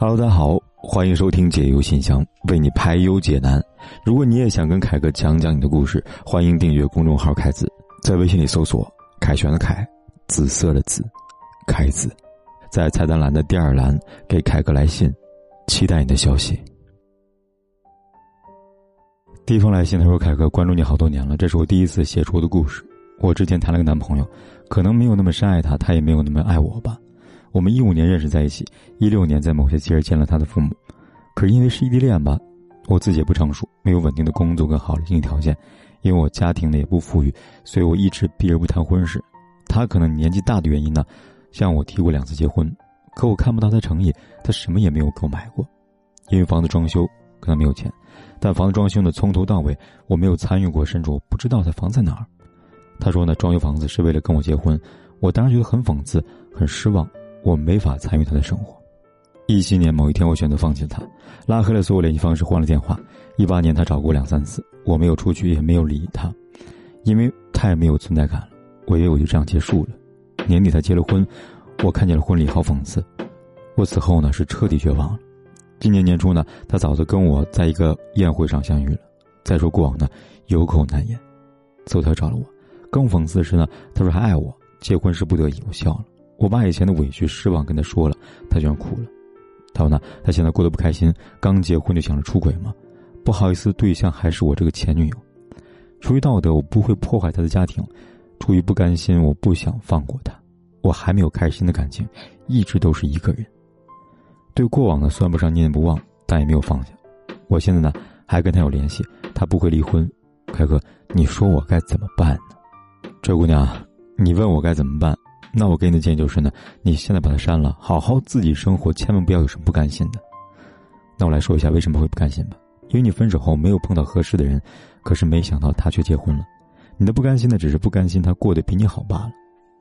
Hello，大家好，欢迎收听解忧信箱，为你排忧解难。如果你也想跟凯哥讲讲你的故事，欢迎订阅公众号“凯子”，在微信里搜索“凯旋的凯，紫色的紫，凯子”，在菜单栏的第二栏给凯哥来信，期待你的消息。第一封来信，他说：“凯哥，关注你好多年了，这是我第一次写出的故事。我之前谈了个男朋友，可能没有那么深爱他，他也没有那么爱我吧。”我们一五年认识在一起，一六年在某些节日见了他的父母，可是因为是异地恋吧，我自己也不成熟，没有稳定的工作跟好的经济条件，因为我家庭呢也不富裕，所以我一直避而不谈婚事。他可能年纪大的原因呢，向我提过两次结婚，可我看不到他诚意，他什么也没有给我买过。因为房子装修可能没有钱，但房子装修呢从头到尾我没有参与过，甚至我不知道他房在哪儿。他说呢装修房子是为了跟我结婚，我当时觉得很讽刺，很失望。我没法参与他的生活。一七年某一天，我选择放弃他，拉黑了所有联系方式，换了电话。一八年，他找过两三次，我没有出去，也没有理他，因为太没有存在感了。我以为我就这样结束了。年底他结了婚，我看见了婚礼，好讽刺。我此后呢是彻底绝望了。今年年初呢，他早就跟我在一个宴会上相遇了。再说过往呢，有口难言。最后他找了我，更讽刺的是呢，他说还爱我，结婚是不得已。我笑了。我把以前的委屈、失望跟他说了，他居然哭了。他说呢，他现在过得不开心，刚结婚就想着出轨吗？不好意思，对象还是我这个前女友。出于道德，我不会破坏他的家庭；出于不甘心，我不想放过他。我还没有开心的感情，一直都是一个人。对过往呢，算不上念念不忘，但也没有放下。我现在呢，还跟他有联系，他不会离婚。凯哥，你说我该怎么办呢？这姑娘，你问我该怎么办？那我给你的建议就是呢，你现在把他删了，好好自己生活，千万不要有什么不甘心的。那我来说一下为什么会不甘心吧。因为你分手后没有碰到合适的人，可是没想到他却结婚了。你的不甘心呢，只是不甘心他过得比你好罢了。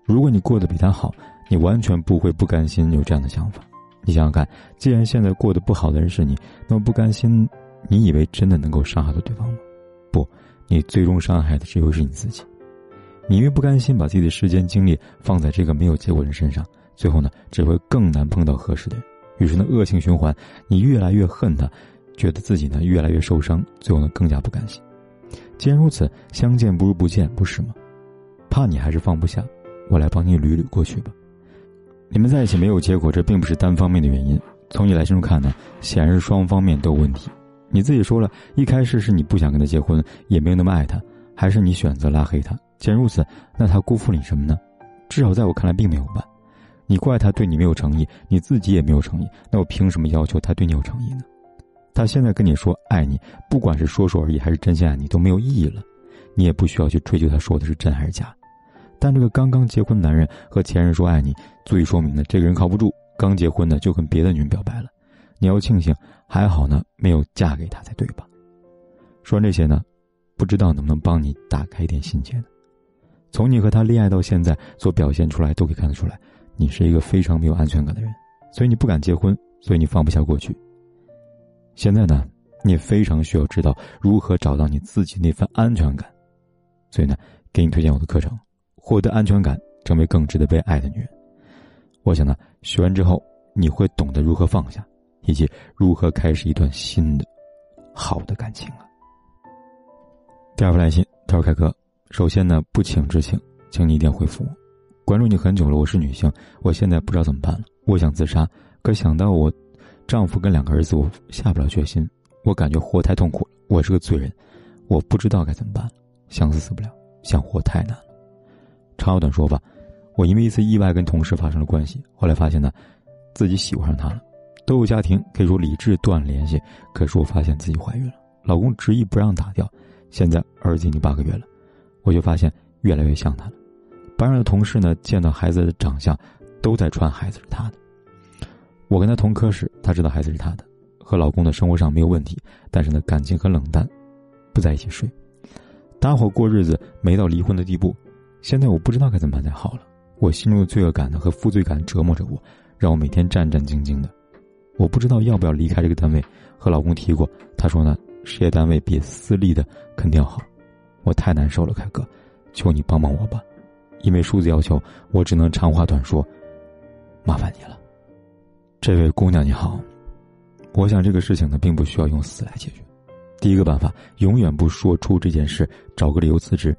如果你过得比他好，你完全不会不甘心有这样的想法。你想想看，既然现在过得不好的人是你，那么不甘心，你以为真的能够伤害到对方吗？不，你最终伤害的只有是你自己。你越不甘心把自己的时间精力放在这个没有结果人身上，最后呢，只会更难碰到合适的人。于是呢，恶性循环，你越来越恨他，觉得自己呢越来越受伤，最后呢更加不甘心。既然如此，相见不如不见，不是吗？怕你还是放不下，我来帮你捋捋过去吧。你们在一起没有结果，这并不是单方面的原因。从你来信中看呢，显然是双方面都有问题。你自己说了一开始是你不想跟他结婚，也没有那么爱他，还是你选择拉黑他？既然如此，那他辜负你什么呢？至少在我看来，并没有吧。你怪他对你没有诚意，你自己也没有诚意，那我凭什么要求他对你有诚意呢？他现在跟你说爱你，不管是说说而已，还是真心爱你，都没有意义了。你也不需要去追究他说的是真还是假。但这个刚刚结婚男人和前任说爱你，足以说明呢，这个人靠不住。刚结婚的就跟别的女人表白了，你要庆幸，还好呢，没有嫁给他才对吧？说完这些呢，不知道能不能帮你打开一点心结呢？从你和他恋爱到现在所表现出来，都可以看得出来，你是一个非常没有安全感的人，所以你不敢结婚，所以你放不下过去。现在呢，你非常需要知道如何找到你自己那份安全感，所以呢，给你推荐我的课程，获得安全感，成为更值得被爱的女人。我想呢，学完之后你会懂得如何放下，以及如何开始一段新的、好的感情了。第二封来信，他说：“凯哥。”首先呢，不请之请，请你一定回复我。关注你很久了，我是女性，我现在不知道怎么办了。我想自杀，可想到我丈夫跟两个儿子，我下不了决心。我感觉活太痛苦了，我是个罪人，我不知道该怎么办了。想死死不了，想活太难了。长话短说吧，我因为一次意外跟同事发生了关系，后来发现呢，自己喜欢上他了，都有家庭，可以说理智断了联系。可是我发现自己怀孕了，老公执意不让打掉，现在儿子已经八个月了。我就发现越来越像他了，班上的同事呢，见到孩子的长相，都在传孩子是他的。我跟他同科室，他知道孩子是他的，和老公的生活上没有问题，但是呢，感情很冷淡，不在一起睡，搭伙过日子，没到离婚的地步。现在我不知道该怎么办才好了，我心中的罪恶感呢和负罪感折磨着我，让我每天战战兢兢的。我不知道要不要离开这个单位，和老公提过，他说呢，事业单位比私立的肯定要好。我太难受了，凯哥，求你帮帮我吧，因为数字要求，我只能长话短说，麻烦你了。这位姑娘你好，我想这个事情呢，并不需要用死来解决。第一个办法，永远不说出这件事，找个理由辞职。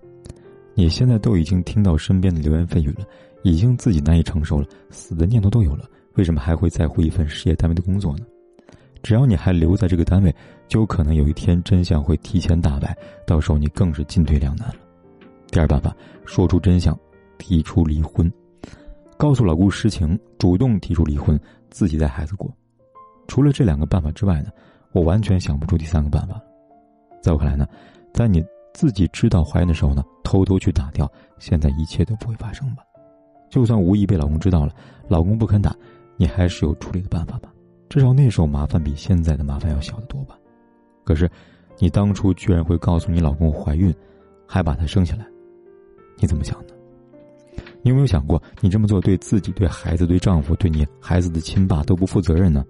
你现在都已经听到身边的流言蜚语了，已经自己难以承受了，死的念头都有了，为什么还会在乎一份事业单位的工作呢？只要你还留在这个单位，就有可能有一天真相会提前大白，到时候你更是进退两难了。第二办法，说出真相，提出离婚，告诉老公实情，主动提出离婚，自己带孩子过。除了这两个办法之外呢，我完全想不出第三个办法。在我看来呢，在你。自己知道怀孕的时候呢，偷偷去打掉，现在一切都不会发生吧？就算无意被老公知道了，老公不肯打，你还是有处理的办法吧？至少那时候麻烦比现在的麻烦要小得多吧？可是，你当初居然会告诉你老公怀孕，还把他生下来，你怎么想的？你有没有想过，你这么做对自己、对孩子、对丈夫、对你孩子的亲爸都不负责任呢？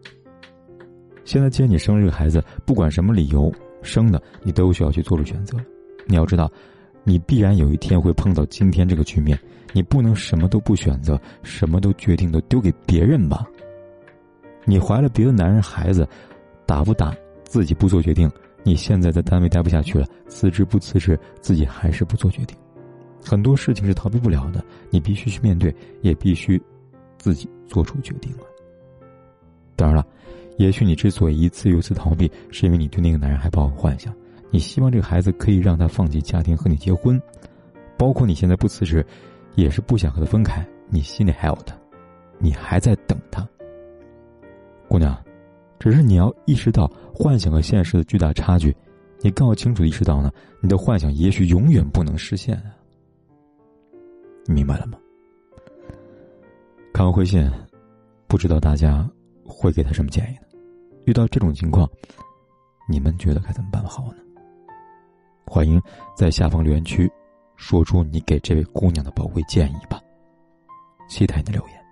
现在既然你生了这个孩子，不管什么理由生的，你都需要去做出选择。你要知道，你必然有一天会碰到今天这个局面，你不能什么都不选择，什么都决定都丢给别人吧。你怀了别的男人孩子，打不打自己不做决定。你现在在单位待不下去了，辞职不辞职，自己还是不做决定。很多事情是逃避不了的，你必须去面对，也必须自己做出决定啊。当然了，也许你之所以一次又一次逃避，是因为你对那个男人还抱有幻想。你希望这个孩子可以让他放弃家庭和你结婚，包括你现在不辞职，也是不想和他分开。你心里还有他，你还在等他。姑娘，只是你要意识到幻想和现实的巨大差距，你更要清楚意识到呢，你的幻想也许永远不能实现啊。你明白了吗？看完回信，不知道大家会给他什么建议呢？遇到这种情况，你们觉得该怎么办好呢？欢迎在下方留言区说出你给这位姑娘的宝贵建议吧，期待你的留言。